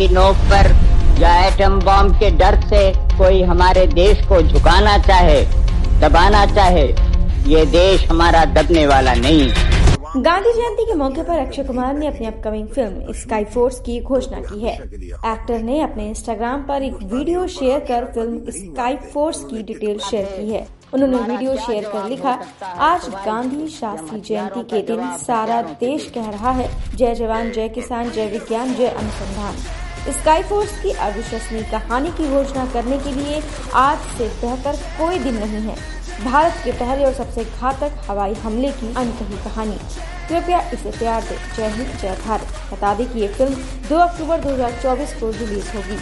की नोक पर या एटम बॉम्ब के डर से कोई हमारे देश को झुकाना चाहे, दबाना चाहे, ये देश हमारा दबने वाला नहीं। गांधी जयंती के मौके पर अक्षय कुमार ने अपनी अपकमिंग फ़िल्म स्काई फोर्स की घोषणा की है। एक्टर ने अपने इंस्टाग्राम पर एक वीडियो शेयर कर फ़िल्म स्काई फोर्स की डिटेल शेयर की है। उन्होंने वीडियो शेयर कर लिखा, आज गांधी शास्त्री जयंती के दिन सारा देश कह रहा है। जय जवान, जय किसान, जय विज्ञान, जय अनुसंधान। स्काई फोर्स की अविश्वसनीय कहानी की घोषणा करने के लिए आज से बेहतर कोई दिन नहीं है। भारत के पहले और सबसे घातक हवाई हमले की अनकही कहानी। कृपया इसे प्यार दे। जय हिंद, जय भारत। बता दें कि ये फ़िल्म 2 अक्टूबर 2024 को रिलीज़ होगी।